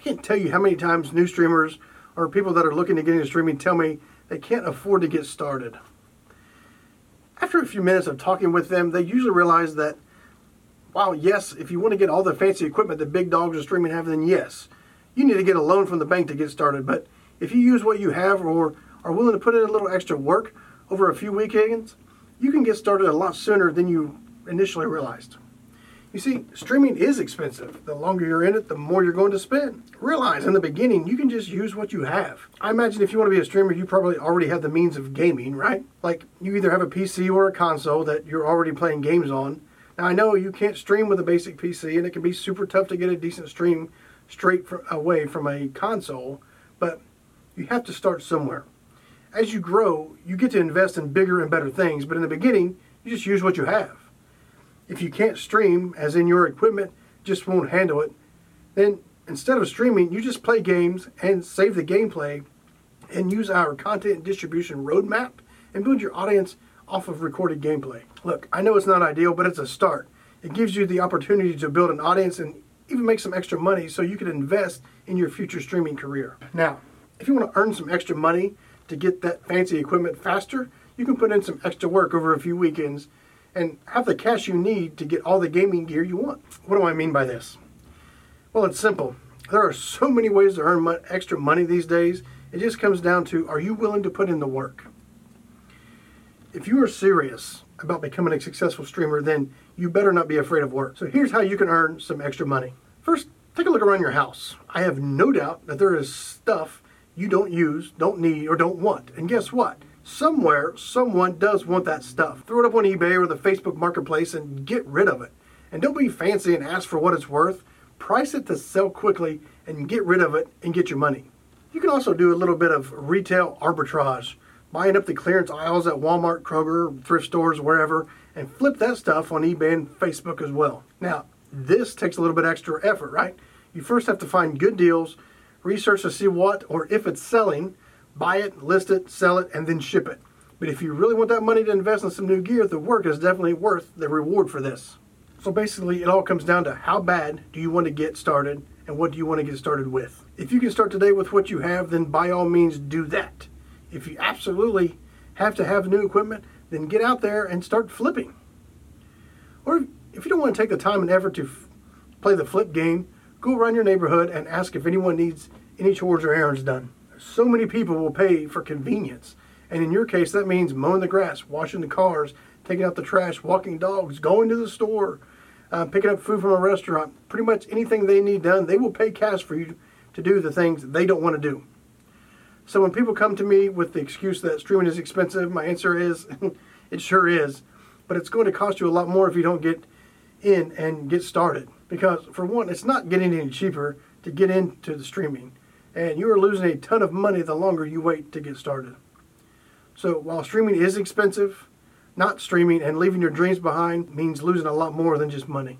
I can't tell you how many times new streamers or people that are looking to get into streaming tell me they can't afford to get started. After a few minutes of talking with them, they usually realize that while yes, if you want to get all the fancy equipment that big dogs are streaming have, then yes, you need to get a loan from the bank to get started. But if you use what you have or are willing to put in a little extra work over a few weekends, you can get started a lot sooner than you initially realized. You see, streaming is expensive. The longer you're in it, the more you're going to spend. Realize in the beginning, you can just use what you have. I imagine if you want to be a streamer, you probably already have the means of gaming, right? Like you either have a PC or a console that you're already playing games on. Now, I know you can't stream with a basic PC, and it can be super tough to get a decent stream straight away from a console, but you have to start somewhere. As you grow, you get to invest in bigger and better things, but in the beginning, you just use what you have if you can't stream, as in your equipment just won't handle it, then instead of streaming, you just play games and save the gameplay and use our content distribution roadmap and build your audience off of recorded gameplay. Look, I know it's not ideal, but it's a start. It gives you the opportunity to build an audience and even make some extra money so you can invest in your future streaming career. Now, if you want to earn some extra money to get that fancy equipment faster, you can put in some extra work over a few weekends and have the cash you need to get all the gaming gear you want. What do I mean by this? Well, it's simple. There are so many ways to earn extra money these days. It just comes down to are you willing to put in the work? If you are serious about becoming a successful streamer, then you better not be afraid of work. So here's how you can earn some extra money. First, take a look around your house. I have no doubt that there is stuff you don't use, don't need, or don't want. And guess what? Somewhere someone does want that stuff. Throw it up on eBay or the Facebook marketplace and get rid of it. And don't be fancy and ask for what it's worth. Price it to sell quickly and get rid of it and get your money. You can also do a little bit of retail arbitrage, buying up the clearance aisles at Walmart, Kroger, thrift stores, wherever, and flip that stuff on eBay and Facebook as well. Now, this takes a little bit extra effort, right? You first have to find good deals, research to see what or if it's selling, buy it, list it, sell it, and then ship it. But if you really want that money to invest in some new gear, the work is definitely worth the reward for this. So basically, it all comes down to how bad do you want to get started and what do you want to get started with. If you can start today with what you have, then by all means do that. If you absolutely have to have new equipment, then get out there and start flipping. Or if you don't want to take the time and effort to f- play the flip game, go around your neighborhood and ask if anyone needs any chores or errands done so many people will pay for convenience. And in your case, that means mowing the grass, washing the cars, taking out the trash, walking dogs, going to the store, uh, picking up food from a restaurant. Pretty much anything they need done, they will pay cash for you to do the things they don't want to do. So when people come to me with the excuse that streaming is expensive, my answer is it sure is. But it's going to cost you a lot more if you don't get in and get started. Because, for one, it's not getting any cheaper to get into the streaming and you are losing a ton of money the longer you wait to get started. So while streaming is expensive, not streaming and leaving your dreams behind means losing a lot more than just money.